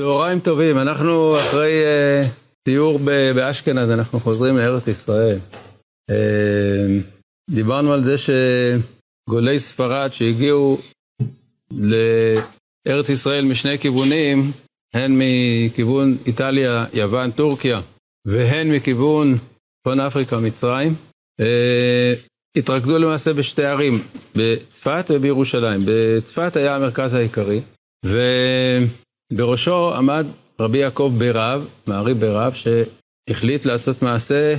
צהריים טובים, אנחנו אחרי uh, סיור באשכנז, אנחנו חוזרים לארץ ישראל. Uh, דיברנו על זה שגולי ספרד שהגיעו לארץ ישראל משני כיוונים, הן מכיוון איטליה, יוון, טורקיה, והן מכיוון צפון אפריקה, מצרים, uh, התרכזו למעשה בשתי ערים, בצפת ובירושלים. בצפת היה המרכז העיקרי, ו... בראשו עמד רבי יעקב ברב, מערי ברב, שהחליט לעשות מעשה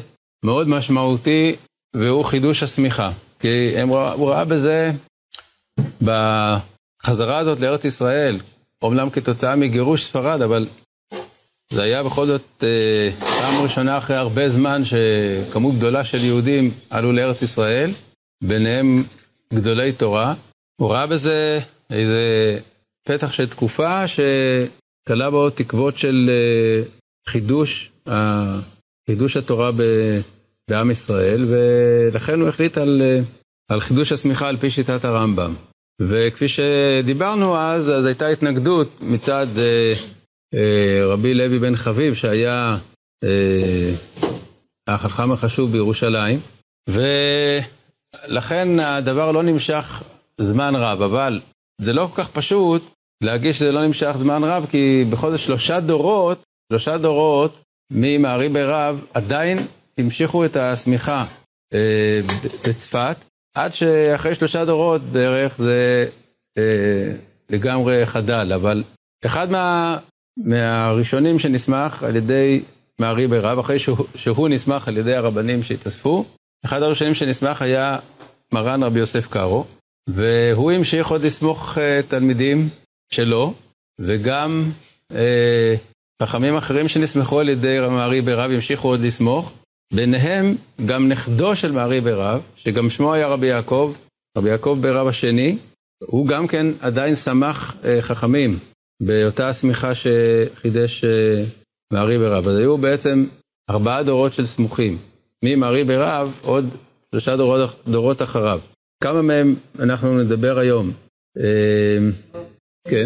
מאוד משמעותי, והוא חידוש השמיכה. כי הם, הוא ראה בזה, בחזרה הזאת לארץ ישראל, אומנם כתוצאה מגירוש ספרד, אבל זה היה בכל זאת אה, פעם ראשונה אחרי הרבה זמן שכמות גדולה של יהודים עלו לארץ ישראל, ביניהם גדולי תורה. הוא ראה בזה איזה פתח של תקופה שתלה בו תקוות של אה, חידוש, חידוש התורה בעם ישראל, ולכן הוא החליט על, אה, על חידוש השמיכה על פי שיטת הרמב"ם. וכפי שדיברנו אז, אז הייתה התנגדות מצד אה, אה, רבי לוי בן חביב, שהיה אה, החכם החשוב בירושלים, ולכן הדבר לא נמשך זמן רב, אבל זה לא כל כך פשוט להגיש שזה לא נמשך זמן רב, כי בכל זאת שלושה דורות, שלושה דורות ממערי ברב עדיין המשיכו את השמיכה אה, בצפת, עד שאחרי שלושה דורות בערך זה אה, לגמרי חדל, אבל אחד מה, מהראשונים שנסמך על ידי מערי ברב, אחרי שהוא, שהוא נסמך על ידי הרבנים שהתאספו, אחד הראשונים שנסמך היה מרן רבי יוסף קארו, והוא המשיך עוד לסמוך אה, תלמידים שלו, וגם אה, חכמים אחרים שנסמכו על ידי מערי ברב המשיכו עוד לסמוך, ביניהם גם נכדו של מערי ברב, שגם שמו היה רבי יעקב, רבי יעקב ברב השני, הוא גם כן עדיין סמך אה, חכמים באותה השמיכה שחידש אה, מערי ברב. אז היו בעצם ארבעה דורות של סמוכים, ממערי ברב עוד שלושה דורות, דורות אחריו. כמה מהם אנחנו נדבר היום? אה, כן.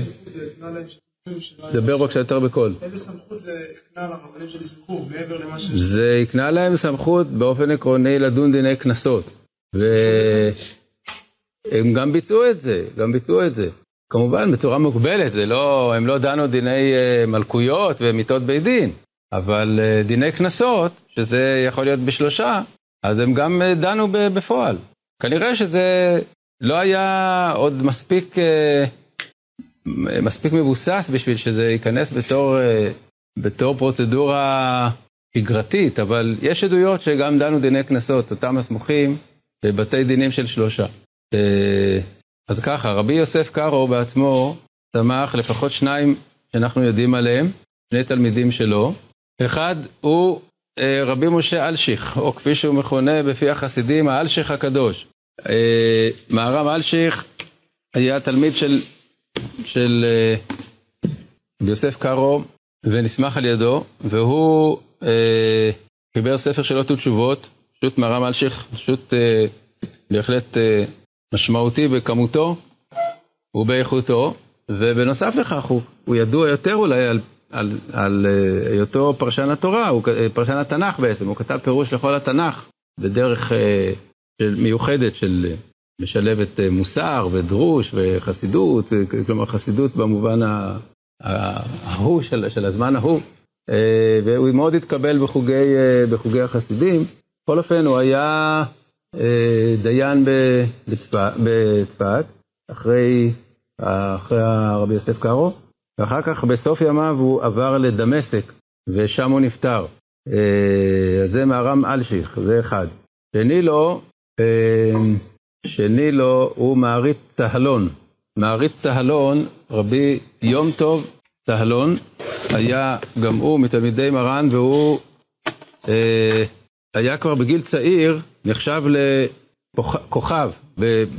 דבר בבקשה יותר בקול. איזה סמכות זה הקנה לרבנים שנסמכו מעבר למה ש... זה הקנה להם סמכות באופן עקרוני לדון דיני קנסות. והם גם ביצעו את זה, גם ביצעו את זה. כמובן בצורה מוגבלת, זה לא, הם לא דנו דיני אה, מלכויות ומיתות בית דין, אבל אה, דיני קנסות, שזה יכול להיות בשלושה, אז הם גם אה, דנו בפועל. כנראה שזה לא היה עוד מספיק מספיק מבוסס בשביל שזה ייכנס בתור, אה, בתור פרוצדורה שגרתית, אבל יש עדויות שגם דנו דיני קנסות, אותם הסמוכים בבתי דינים של שלושה. אה, אז ככה, רבי יוסף קארו בעצמו שמח לפחות שניים שאנחנו יודעים עליהם, שני תלמידים שלו. אחד הוא אה, רבי משה אלשיך, או כפי שהוא מכונה בפי החסידים, האלשיך הקדוש. מהר"ם אלשיך היה תלמיד של של אה, יוסף קארו ונסמך על ידו, והוא אה, חיבר ספר שאלות ותשובות, שו"ת מהר"ם אלשיך, שו"ת אה, בהחלט אה, משמעותי בכמותו ובאיכותו, ובנוסף לכך הוא, הוא ידוע יותר אולי על, על, על אה, היותו פרשן התורה, הוא, אה, פרשן התנ"ך בעצם, הוא כתב פירוש לכל התנ"ך בדרך אה, של, מיוחדת של... משלבת אה, מוסר ודרוש וחסידות, אה, כלומר חסידות במובן ההוא של, של הזמן ההוא, אה, והוא מאוד התקבל בחוגי, בחוגי החסידים. בכל אופן, הוא היה דיין בצפת, אחרי, אחרי הרבי יוסף קארו, ואחר כך בסוף ימיו הוא עבר לדמשק, ושם הוא נפטר. אז זה מהר"ם אלשיך, זה אחד. שני לו, שני לו הוא מעריץ צהלון. מעריץ צהלון, רבי יום טוב צהלון, היה גם הוא מתלמידי מרן והוא אה, היה כבר בגיל צעיר, נחשב לכוכב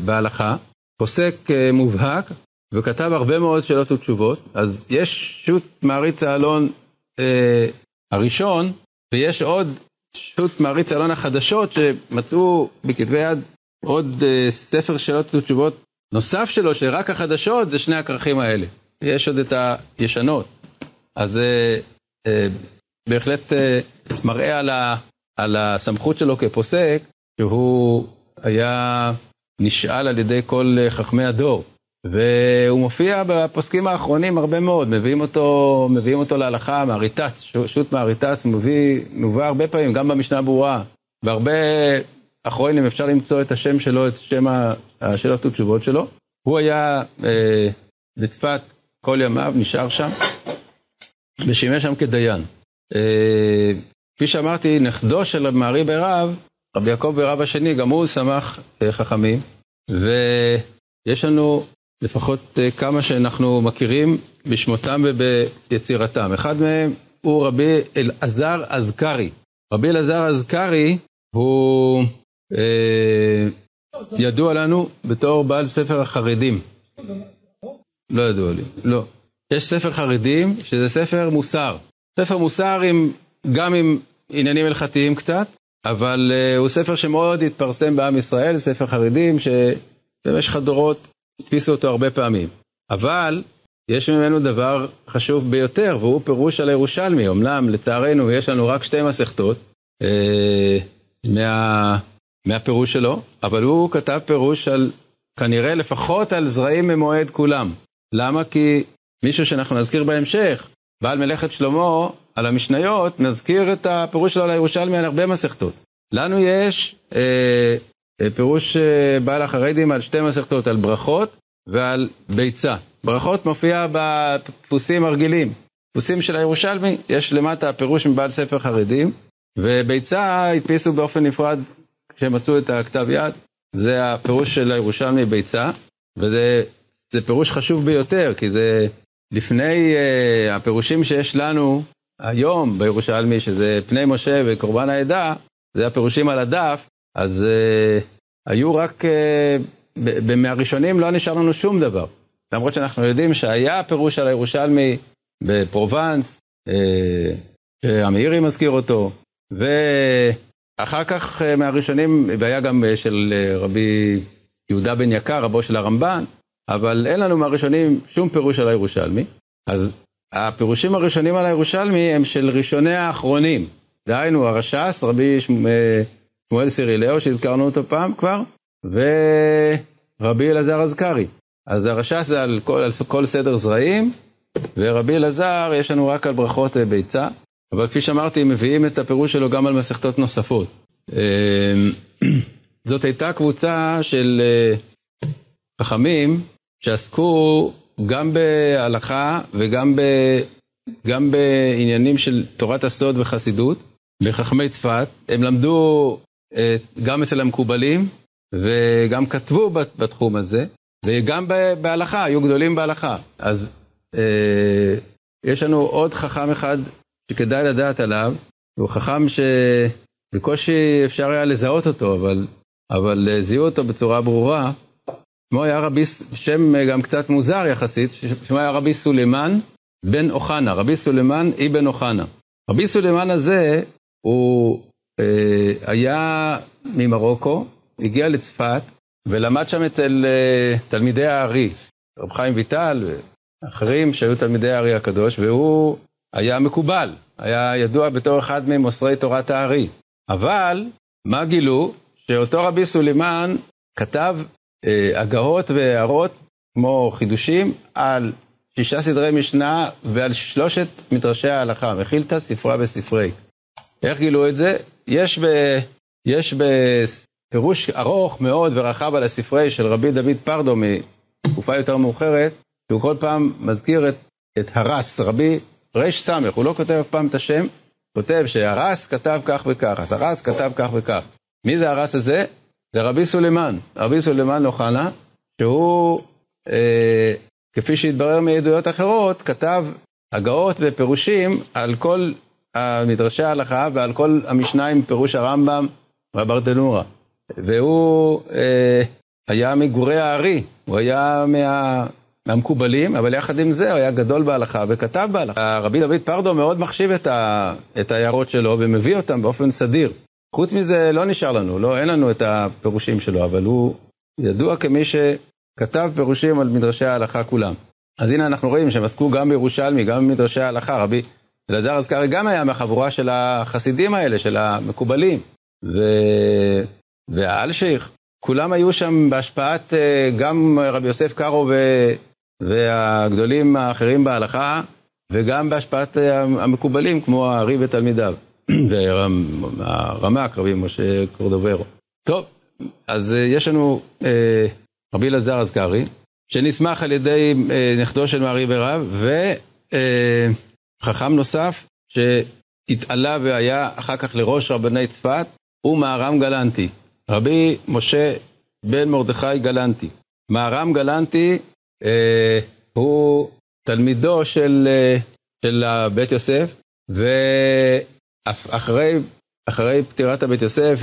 בהלכה, פוסק אה, מובהק, וכתב הרבה מאוד שאלות ותשובות. אז יש שו"ת מעריץ צהלון אה, הראשון, ויש עוד שו"ת מעריץ צהלון החדשות שמצאו בכתבי יד עוד uh, ספר שאלות ותשובות נוסף שלו, שרק החדשות זה שני הכרכים האלה. יש עוד את הישנות. אז אה, אה, בהחלט אה, מראה על, ה, על הסמכות שלו כפוסק, שהוא היה נשאל על ידי כל אה, חכמי הדור. והוא מופיע בפוסקים האחרונים הרבה מאוד, מביאים אותו, מביאים אותו להלכה, מהריטץ, שו"ת מהריטץ, מביא, מובא הרבה פעמים, גם במשנה ברורה, בהרבה אחרונים אפשר למצוא את השם שלו, את שם השאלות ותשובות שלו. הוא היה אה, בצפת כל ימיו, נשאר שם, ושימש שם כדיין. אה, כפי שאמרתי, נכדו של מערי ברב, רבי יעקב ברב השני, גם הוא שמח אה, חכמים, ויש לנו לפחות אה, כמה שאנחנו מכירים בשמותם וביצירתם. אחד מהם הוא רבי אלעזר אזכרי. רבי אלעזר אזכרי הוא ידוע לנו בתור בעל ספר החרדים. לא ידוע לי, לא. יש ספר חרדים שזה ספר מוסר. ספר מוסר עם, גם עם עניינים הלכתיים קצת, אבל uh, הוא ספר שמאוד התפרסם בעם ישראל, ספר חרדים שבמשך הדורות הדפיסו אותו הרבה פעמים. אבל יש ממנו דבר חשוב ביותר, והוא פירוש על הירושלמי. אמנם לצערנו יש לנו רק שתי מסכתות אה, מה, מהפירוש שלו, אבל הוא כתב פירוש על, כנראה לפחות על זרעים ממועד כולם. למה? כי מישהו שאנחנו נזכיר בהמשך, בעל מלאכת שלמה, על המשניות, נזכיר את הפירוש שלו על הירושלמי על הרבה מסכתות. לנו יש אה, אה, פירוש אה, בעל החרדים על שתי מסכתות, על ברכות ועל ביצה. ברכות מופיע בדפוסים הרגילים. דפוסים של הירושלמי, יש למטה פירוש מבעל ספר חרדים, וביצה הדפיסו באופן נפרד כשהם מצאו את הכתב יד. זה הפירוש של הירושלמי ביצה, וזה פירוש חשוב ביותר, כי זה לפני uh, הפירושים שיש לנו היום בירושלמי, שזה פני משה וקורבן העדה, זה הפירושים על הדף, אז uh, היו רק, uh, מהראשונים לא נשאר לנו שום דבר. למרות שאנחנו יודעים שהיה פירוש על הירושלמי בפרובנס, uh, שהמאירי מזכיר אותו, ואחר כך uh, מהראשונים, והיה גם uh, של uh, רבי יהודה בן יקר, רבו של הרמב"ן, אבל אין לנו מהראשונים שום פירוש על הירושלמי. אז הפירושים הראשונים על הירושלמי הם של ראשוני האחרונים. דהיינו הרש"ס, רבי שמואל סירילאו, שהזכרנו אותו פעם כבר, ורבי אלעזר אזכרי. אז הרש"ס זה על כל, על כל סדר זרעים, ורבי אלעזר יש לנו רק על ברכות אה, ביצה, אבל כפי שאמרתי, מביאים את הפירוש שלו גם על מסכתות נוספות. אמ, זאת הייתה קבוצה של אה, חכמים שעסקו גם בהלכה וגם ב, גם בעניינים של תורת הסוד וחסידות, בחכמי צפת. הם למדו אה, גם אצל המקובלים וגם כתבו בתחום הזה, וגם בהלכה, היו גדולים בהלכה. אז אה, יש לנו עוד חכם אחד שכדאי לדעת עליו, הוא חכם שבקושי אפשר היה לזהות אותו, אבל, אבל זיהו אותו בצורה ברורה. שמו היה רבי, שם אה, גם קצת מוזר יחסית, שמו היה רבי סולימן בן אוחנה, רבי סולימן אבן אוחנה. רבי סולימן הזה, הוא אה, היה ממרוקו, הגיע לצפת, ולמד שם אצל אה, תלמידי הארי, רב חיים ויטל ואחרים שהיו תלמידי הארי הקדוש, והוא היה מקובל, היה ידוע בתור אחד ממוסרי תורת הארי. אבל, מה גילו? שאותו רבי סולימן כתב אה, הגהות והערות, כמו חידושים, על שישה סדרי משנה ועל שלושת מדרשי ההלכה, מכילתא, ספרה וספרי. איך גילו את זה? יש, ב, יש בפירוש ארוך מאוד ורחב על הספרי של רבי דוד פרדו מתקופה יותר מאוחרת, שהוא כל פעם מזכיר את, את הרס, רבי רס, הוא לא כותב אף פעם את השם, כותב שהרס כתב כך וכך, אז הרס כתב כך וכך. מי זה הרס הזה? זה רבי סולימן, רבי סולימן אוחנה, שהוא, אה, כפי שהתברר מעדויות אחרות, כתב הגאות ופירושים על כל מדרשי ההלכה ועל כל המשנה עם פירוש הרמב"ם והברטנורה. והוא אה, היה מגורי הארי, הוא היה מה, מהמקובלים, אבל יחד עם זה הוא היה גדול בהלכה וכתב בהלכה. רבי דוד פרדו מאוד מחשיב את, ה, את ההערות שלו ומביא אותן באופן סדיר. חוץ מזה לא נשאר לנו, לא, אין לנו את הפירושים שלו, אבל הוא ידוע כמי שכתב פירושים על מדרשי ההלכה כולם. אז הנה אנחנו רואים שהם עסקו גם בירושלמי, גם במדרשי ההלכה, רבי אלעזר אזכרי גם היה מהחבורה של החסידים האלה, של המקובלים. ו... והאלשיך, כולם היו שם בהשפעת אה, גם רבי יוסף קארו ו... והגדולים האחרים בהלכה, וגם בהשפעת אה, המקובלים כמו הארי ותלמידיו, והרמ"ק, רבי משה קורדוברו. טוב, אז אה, יש לנו אה, רבי אלעזר אזכרי, שנסמך על ידי אה, נכדו של מערי ורב, וחכם אה, נוסף שהתעלה והיה אחר כך לראש רבני צפת, הוא מהר"ם גלנטי, רבי משה בן מרדכי גלנטי. מהר"ם גלנטי הוא תלמידו של, אה, של בית יוסף, ואחרי פטירת הבית יוסף,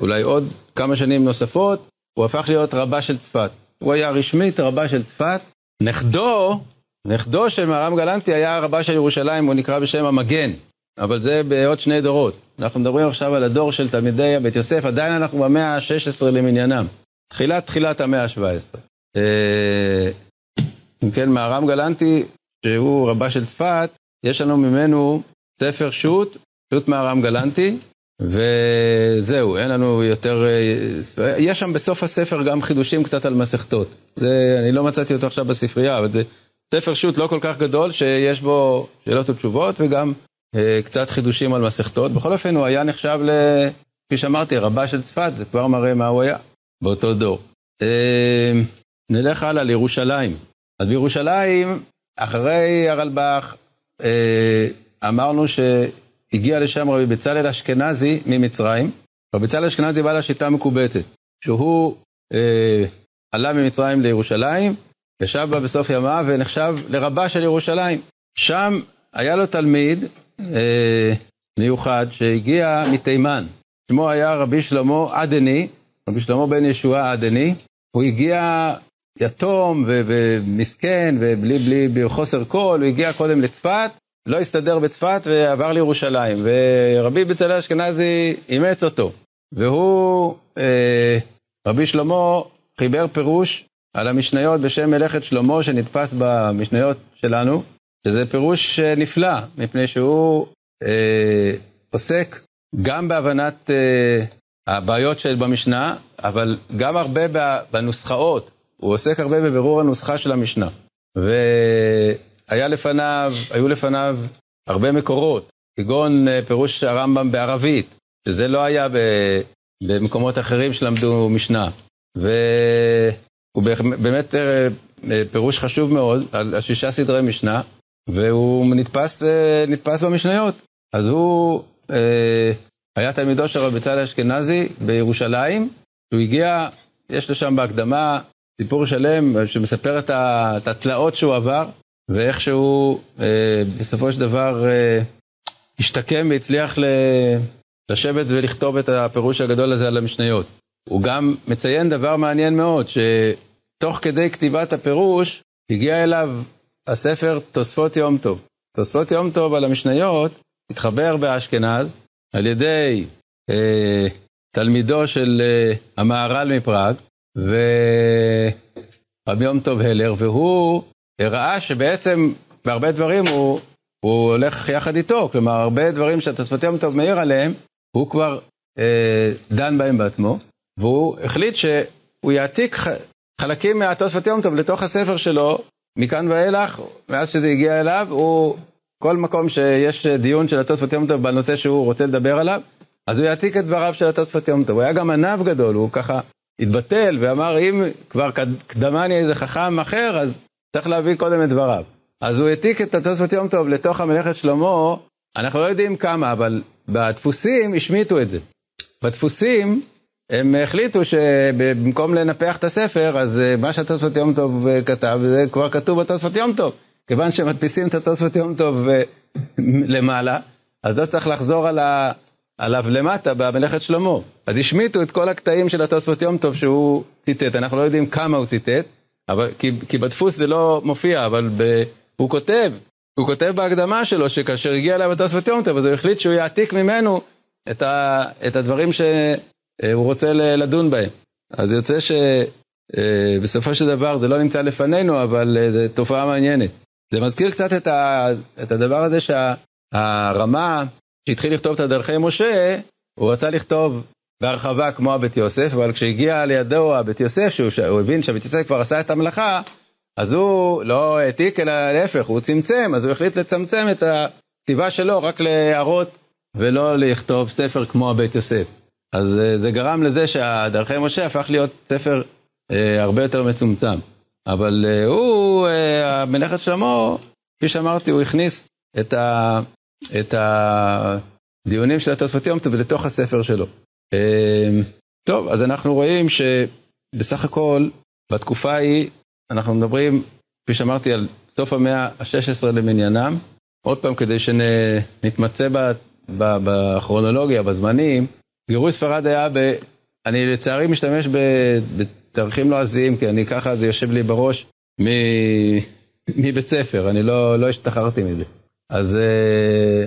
ואולי עוד כמה שנים נוספות, הוא הפך להיות רבה של צפת. הוא היה רשמית רבה של צפת. נכדו, נכדו של מרם גלנטי היה רבה של ירושלים, הוא נקרא בשם המגן, אבל זה בעוד שני דורות. אנחנו מדברים עכשיו על הדור של תלמידי בית יוסף, עדיין אנחנו במאה ה-16 למניינם. תחילת תחילת המאה ה-17. אם כן, מהרם גלנטי, שהוא רבה של צפת, יש לנו ממנו ספר שו"ת, שו"ת מהרם גלנטי, וזהו, אין לנו יותר... אה, יש שם בסוף הספר גם חידושים קצת על מסכתות. זה, אני לא מצאתי אותו עכשיו בספרייה, אבל זה ספר שו"ת לא כל כך גדול, שיש בו שאלות ותשובות, וגם אה, קצת חידושים על מסכתות. בכל אופן, הוא היה נחשב, ל... כפי שאמרתי, רבה של צפת, זה כבר מראה מה הוא היה באותו דור. אה, נלך הלאה לירושלים. אז בירושלים, אחרי הרלב"ח, אה, אמרנו שהגיע לשם רבי בצלאל אשכנזי ממצרים. רבי בצלאל אשכנזי בא לשיטה מקובצת, שהוא אה, עלה ממצרים לירושלים, ישב בה בסוף ימיו ונחשב לרבה של ירושלים. שם היה לו תלמיד אה, מיוחד שהגיע מתימן, שמו היה רבי שלמה עדני, רבי שלמה בן ישועה עדני, הוא הגיע יתום ומסכן ובלי בלי, חוסר קול, הוא הגיע קודם לצפת, לא הסתדר בצפת ועבר לירושלים, ורבי בצלאל אשכנזי אימץ אותו, והוא, אה, רבי שלמה, חיבר פירוש על המשניות בשם מלאכת שלמה שנתפס במשניות שלנו, שזה פירוש אה, נפלא, מפני שהוא אה, עוסק גם בהבנת אה, הבעיות של במשנה, אבל גם הרבה בנוסחאות הוא עוסק הרבה בבירור הנוסחה של המשנה. והיה לפניו, היו לפניו הרבה מקורות, כגון אה, פירוש הרמב"ם בערבית, שזה לא היה במקומות אחרים שלמדו משנה. והוא באמת אה, אה, פירוש חשוב מאוד על שישה סדרי משנה, והוא נתפס, נתפס במשניות. אז הוא היה תלמידו של רבי בצלאל אשכנזי בירושלים, הוא הגיע, יש לו שם בהקדמה סיפור שלם שמספר את התלאות שהוא עבר, ואיך שהוא אה, בסופו של דבר אה, השתקם והצליח לשבת ולכתוב את הפירוש הגדול הזה על המשניות. הוא גם מציין דבר מעניין מאוד, שתוך כדי כתיבת הפירוש, הגיע אליו הספר תוספות יום טוב. תוספות יום טוב על המשניות התחבר באשכנז על ידי אה, תלמידו של אה, המהר"ל מפראג, ורבי יום טוב הלר, והוא ראה שבעצם בהרבה דברים הוא, הוא הולך יחד איתו, כלומר הרבה דברים שהתוספות יום טוב מעיר עליהם, הוא כבר אה, דן בהם בעצמו, והוא החליט שהוא יעתיק חלקים מהתוספות יום טוב לתוך הספר שלו, מכאן ואילך, מאז שזה הגיע אליו, הוא, כל מקום שיש דיון של התוספות יום טוב בנושא שהוא רוצה לדבר עליו, אז הוא יעתיק את דבריו של התוספות יום טוב. הוא היה גם ענב גדול, הוא ככה התבטל ואמר אם כבר קדמני איזה חכם אחר אז צריך להביא קודם את דבריו. אז הוא העתיק את התוספות יום טוב לתוך המלאכת שלמה, אנחנו לא יודעים כמה, אבל בדפוסים השמיטו את זה. בדפוסים הם החליטו שבמקום לנפח את הספר, אז אה, מה שהתוספות יום טוב אה, כתב, זה כבר כתוב בתוספות יום טוב. כיוון שמדפיסים את התוספות יום טוב אה, למעלה, אז לא צריך לחזור על, ה, עליו למטה במלאכת שלמה. אז השמיטו את כל הקטעים של התוספות יום טוב שהוא ציטט, אנחנו לא יודעים כמה הוא ציטט, אבל, כי, כי בדפוס זה לא מופיע, אבל ב, הוא כותב, הוא כותב בהקדמה שלו שכאשר הגיע אליו התוספות יום טוב, אז הוא החליט שהוא יעתיק ממנו את, ה, את הדברים שהוא רוצה לדון בהם. אז יוצא ש... אה, של דבר זה לא נמצא לפנינו, אבל אה, זו תופעה מעניינת. זה מזכיר קצת את, ה, את הדבר הזה שהרמה שהתחיל לכתוב את הדרכי משה, הוא רצה לכתוב בהרחבה כמו הבית יוסף, אבל כשהגיע לידו הבית יוסף, שהוא, שהוא הבין שהבית יוסף כבר עשה את המלאכה, אז הוא לא העתיק, אלא להפך, הוא צמצם, אז הוא החליט לצמצם את הכתיבה שלו רק להערות ולא לכתוב ספר כמו הבית יוסף. אז אה, זה גרם לזה שהדרכי משה הפך להיות ספר אה, הרבה יותר מצומצם. אבל אה, הוא, אה, מלאכת שלמה, כפי שאמרתי, הוא הכניס את, ה, את הדיונים של התוספות יום טוב לתוך הספר שלו. אה, טוב, אז אנחנו רואים שבסך הכל, בתקופה ההיא, אנחנו מדברים, כפי שאמרתי, על סוף המאה ה-16 למניינם. עוד פעם, כדי שנתמצא בכרונולוגיה, בזמנים, גירוש ספרד היה ב... אני לצערי משתמש בתאריכים לועזיים, כי אני ככה, זה יושב לי בראש מ... מבית ספר, אני לא, לא השתחררתי מזה. אז אה,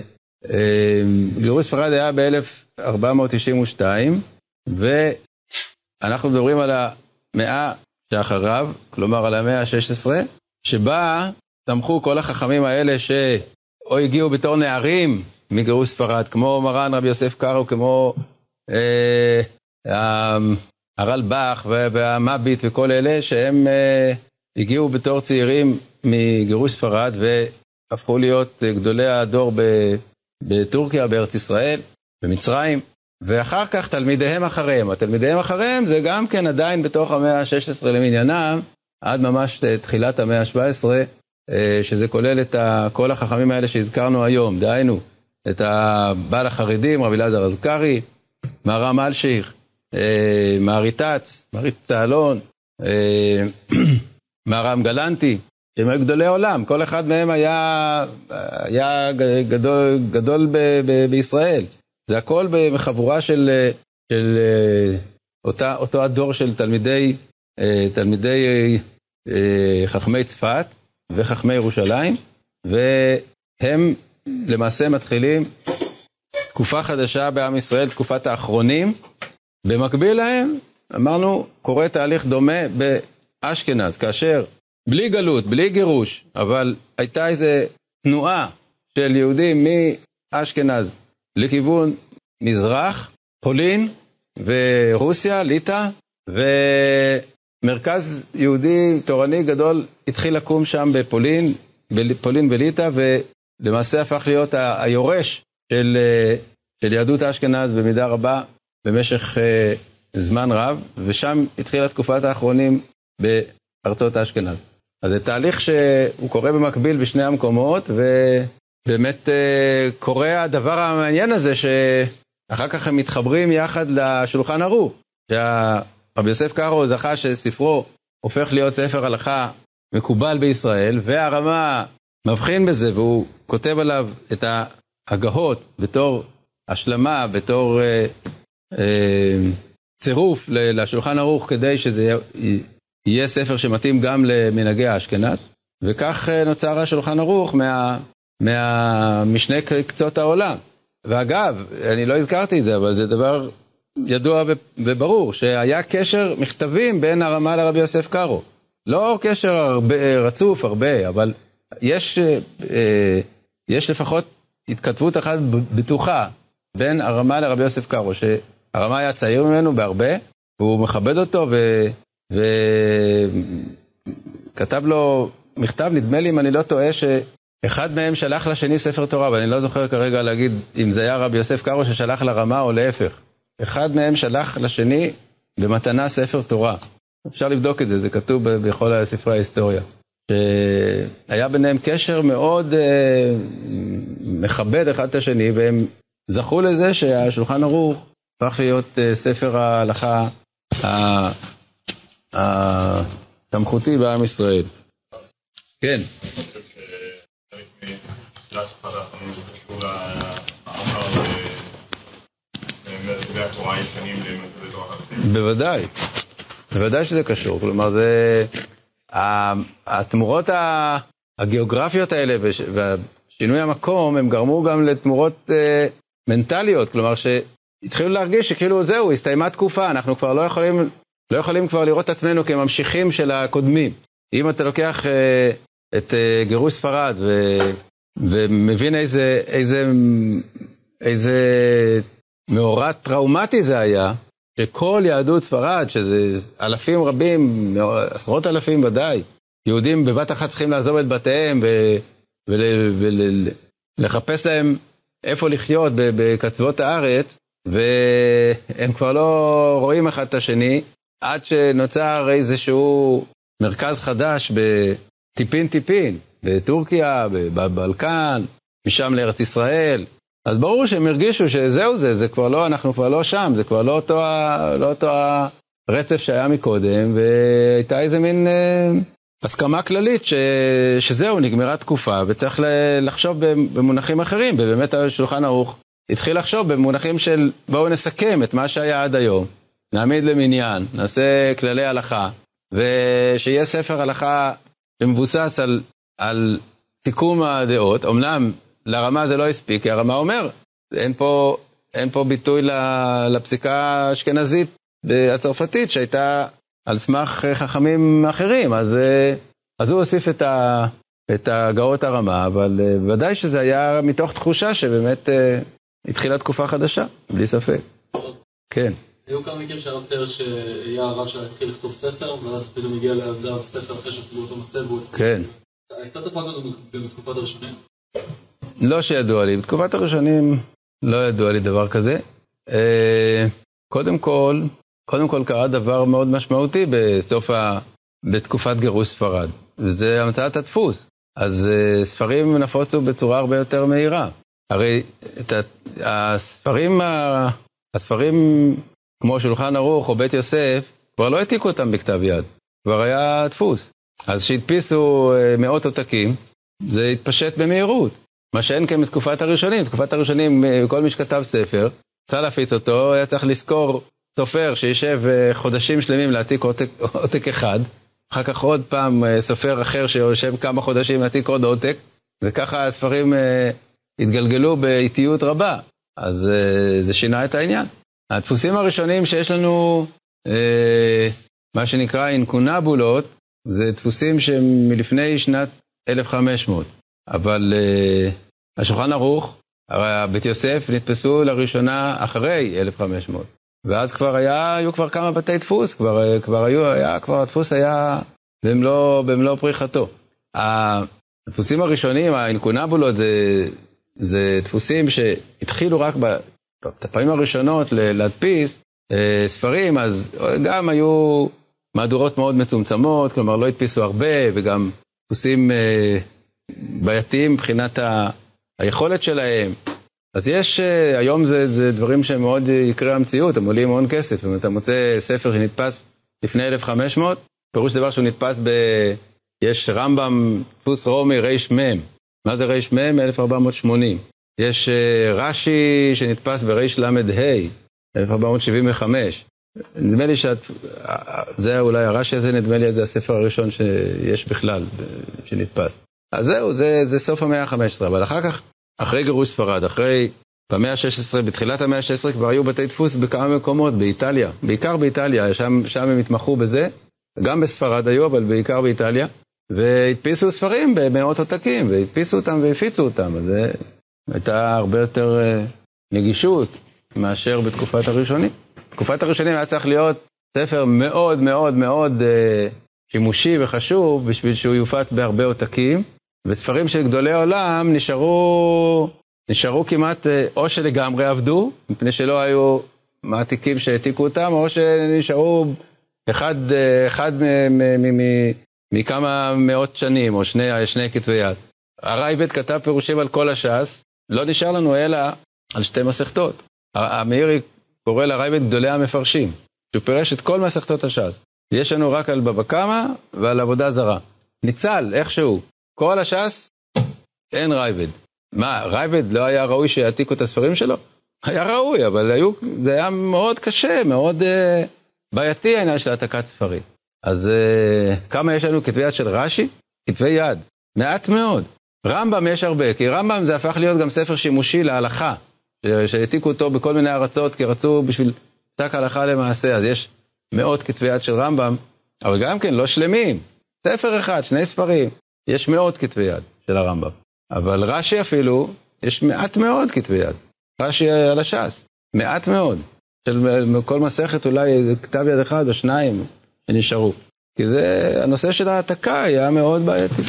אה, גירוש ספרד היה ב-1492, ואנחנו מדברים על המאה שאחריו, כלומר על המאה ה-16, שבה צמחו כל החכמים האלה שאו הגיעו בתור נערים מגירוש ספרד, כמו מרן רבי יוסף קארו, כמו אה, הרלב"ח והמביט וכל אלה, שהם אה, הגיעו בתור צעירים מגירוש ספרד והפכו להיות גדולי הדור בטורקיה, בארץ ישראל, במצרים. ואחר כך תלמידיהם אחריהם. התלמידיהם אחריהם זה גם כן עדיין בתוך המאה ה-16 למניינם, עד ממש תחילת המאה ה-17, אה, שזה כולל את כל החכמים האלה שהזכרנו היום, דהיינו, את הבעל החרדים, רבי אלעזר אזכרי, מהרם אלשיך, אה, מהריטץ, מהריטץ צהלון, אה, מהרם גלנטי, הם היו גדולי עולם, כל אחד מהם היה, היה גדול, גדול ב, ב, בישראל. זה הכל בחבורה של, של אותה, אותו הדור של תלמידי, תלמידי חכמי צפת וחכמי ירושלים, והם למעשה מתחילים תקופה חדשה בעם ישראל, תקופת האחרונים. במקביל להם, אמרנו, קורה תהליך דומה באשכנז, כאשר בלי גלות, בלי גירוש, אבל הייתה איזו תנועה של יהודים מאשכנז לכיוון מזרח, פולין ורוסיה, ליטא, ומרכז יהודי תורני גדול התחיל לקום שם בפולין, בפולין וליטא, ולמעשה הפך להיות היורש של, של יהדות אשכנז במידה רבה במשך uh, זמן רב, ושם התחילה תקופת האחרונים בארצות אשכנז. אז זה תהליך שהוא קורה במקביל בשני המקומות, ובאמת uh, קורה הדבר המעניין הזה, שאחר כך הם מתחברים יחד לשולחן ערוך. שרבי יוסף קארו זכה שספרו הופך להיות ספר הלכה מקובל בישראל, והרמה מבחין בזה, והוא כותב עליו את ההגהות בתור השלמה, בתור אה, אה, צירוף לשולחן ערוך, כדי שזה יהיה ספר שמתאים גם למנהגי האשכנז, וכך אה, נוצר השולחן ערוך מה, מה, משני קצות העולם. ואגב, אני לא הזכרתי את זה, אבל זה דבר ידוע וברור, שהיה קשר מכתבים בין הרמה לרבי יוסף קארו. לא קשר הרבה, רצוף הרבה, אבל יש, אה, יש לפחות התכתבות אחת בטוחה בין הרמה לרבי יוסף קארו, שהרמה היה צעיר ממנו בהרבה, והוא מכבד אותו וכתב לו מכתב, נדמה לי אם אני לא טועה, שאחד מהם שלח לשני ספר תורה, ואני לא זוכר כרגע להגיד אם זה היה רבי יוסף קארו ששלח לרמה או להפך. אחד מהם שלח לשני במתנה ספר תורה. אפשר לבדוק את זה, זה כתוב בכל ספרי ההיסטוריה. שהיה ביניהם קשר מאוד אה, מכבד אחד את השני, והם זכו לזה שהשולחן ערוך הפך להיות אה, ספר ההלכה הסמכותי בעם ישראל. כן. בוודאי, בוודאי שזה קשור, כלומר זה, התמורות הגיאוגרפיות האלה ושינוי המקום, הם גרמו גם לתמורות אה, מנטליות, כלומר שהתחילו להרגיש שכאילו זהו, הסתיימה תקופה, אנחנו כבר לא יכולים לא יכולים כבר לראות את עצמנו כממשיכים של הקודמים. אם אתה לוקח אה, את אה, גירוש ספרד ו, ומבין איזה, איזה, איזה מאורע טראומטי זה היה, שכל יהדות ספרד, שזה אלפים רבים, עשרות אלפים ודאי, יהודים בבת אחת צריכים לעזוב את בתיהם ולחפש להם איפה לחיות בקצוות הארץ, והם כבר לא רואים אחד את השני, עד שנוצר איזשהו מרכז חדש בטיפין טיפין, בטורקיה, בבלקן, משם לארץ ישראל. אז ברור שהם הרגישו שזהו זה, זה כבר לא, אנחנו כבר לא שם, זה כבר לא אותו, לא אותו הרצף שהיה מקודם, והייתה איזה מין אה, הסכמה כללית ש, שזהו, נגמרה תקופה, וצריך לחשוב במונחים אחרים, ובאמת השולחן ערוך התחיל לחשוב במונחים של בואו נסכם את מה שהיה עד היום, נעמיד למניין, נעשה כללי הלכה, ושיהיה ספר הלכה שמבוסס על, על סיכום הדעות, אמנם לרמה זה לא הספיק, כי הרמה אומר, אין פה, אין פה ביטוי לפסיקה האשכנזית הצרפתית שהייתה על סמך חכמים אחרים, אז, אז הוא הוסיף את, ה, את הגאות הרמה, אבל ודאי שזה היה מתוך תחושה שבאמת התחילה תקופה חדשה, בלי ספק. כן. היו כמה מקרים שהיה יותר שהיה הרב שהתחיל לכתוב ספר, ואז פתאום הגיע לידיו ספר אחרי שעשו אותו מסב והוא הצליח. כן. הייתה תופעה כזאת בתקופת הראשונים? לא שידוע לי. בתקופת הראשונים לא ידוע לי דבר כזה. אה, קודם כל, קודם כל קרה דבר מאוד משמעותי בסוף ה... בתקופת גירוש ספרד, וזה המצאת הדפוס. אז uh, ספרים נפוצו בצורה הרבה יותר מהירה. הרי את הספרים, הספרים כמו שולחן ערוך או בית יוסף, כבר לא העתיקו אותם בכתב יד, כבר היה דפוס. אז כשהדפיסו uh, מאות עותקים, זה התפשט במהירות. מה שאין כן בתקופת הראשונים. בתקופת הראשונים, uh, כל מי שכתב ספר, צריך להפיץ אותו, היה צריך לזכור סופר שישב uh, חודשים שלמים להעתיק עותק, עותק אחד, אחר כך עוד פעם סופר אחר שיושב כמה חודשים להעתיק עוד עותק, וככה הספרים התגלגלו באיטיות רבה. אז זה שינה את העניין. הדפוסים הראשונים שיש לנו, uh, מה שנקרא אינקונבולות, זה דפוסים שהם מלפני שנת 1500, אבל uh, השולחן ערוך, הרי בית יוסף נתפסו לראשונה אחרי 1500, ואז כבר היה, היו כבר כמה בתי דפוס, כבר, כבר היו, היה, כבר הדפוס היה במלוא, במלוא פריחתו. הדפוסים הראשונים, האינקונבולות, זה, זה דפוסים שהתחילו רק בפעמים הראשונות להדפיס אה, ספרים, אז גם היו מהדורות מאוד מצומצמות, כלומר לא הדפיסו הרבה, וגם דפוסים אה, בעייתיים מבחינת ה, היכולת שלהם. אז יש, אה, היום זה, זה דברים שהם מאוד יקרי המציאות, הם עולים המון כסף. אם אתה מוצא ספר שנתפס לפני 1500, פירוש דבר שהוא נתפס ב... יש רמב"ם, דפוס רומי רמ, מה זה רמ? 1480. יש רש"י שנתפס ברל"ה, 1475. נדמה לי שזה אולי הרש"י הזה, נדמה לי זה הספר הראשון שיש בכלל, שנתפס. אז זהו, זה, זה סוף המאה ה-15, אבל אחר כך, אחרי גירוש ספרד, אחרי, במאה ה-16, בתחילת המאה ה-16 כבר היו בתי דפוס בכמה מקומות, באיטליה, בעיקר באיטליה, שם, שם הם התמחו בזה, גם בספרד היו, אבל בעיקר באיטליה, והדפיסו ספרים במאות עותקים, והדפיסו אותם והפיצו אותם, אז זה הייתה הרבה יותר נגישות מאשר בתקופת הראשונים. בתקופת הראשונים היה צריך להיות ספר מאוד מאוד מאוד שימושי וחשוב בשביל שהוא יופץ בהרבה עותקים, וספרים של גדולי עולם נשארו, נשארו כמעט, או שלגמרי עבדו, מפני שלא היו מעתיקים שהעתיקו אותם, או שנשארו אחד, אחד מכמה מאות שנים, או שני, שני כתבי יד. הרייבד כתב פירושים על כל הש"ס, לא נשאר לנו אלא על שתי מסכתות. המאירי קורא לרייבד גדולי המפרשים, שהוא פירש את כל מסכתות הש"ס. יש לנו רק על בבא קמא ועל עבודה זרה. ניצל, איכשהו. כל הש"ס, אין רייבד. מה, רייבד לא היה ראוי שיעתיקו את הספרים שלו? היה ראוי, אבל היו, זה היה מאוד קשה, מאוד uh, בעייתי העניין של העתקת ספרים. אז uh, כמה יש לנו כתבי יד של רש"י? כתבי יד. מעט מאוד. רמב"ם יש הרבה, כי רמב"ם זה הפך להיות גם ספר שימושי להלכה, שהעתיקו אותו בכל מיני ארצות, כי רצו בשביל פסק הלכה למעשה, אז יש מאות כתבי יד של רמב"ם, אבל גם כן לא שלמים. ספר אחד, שני ספרים, יש מאות כתבי יד של הרמב"ם. אבל רש"י אפילו, יש מעט מאוד כתבי יד. רש"י על הש"ס, מעט מאוד. של כל מסכת אולי כתב יד אחד או שניים שנשארו. כי זה, הנושא של ההעתקה היה מאוד בעייתי.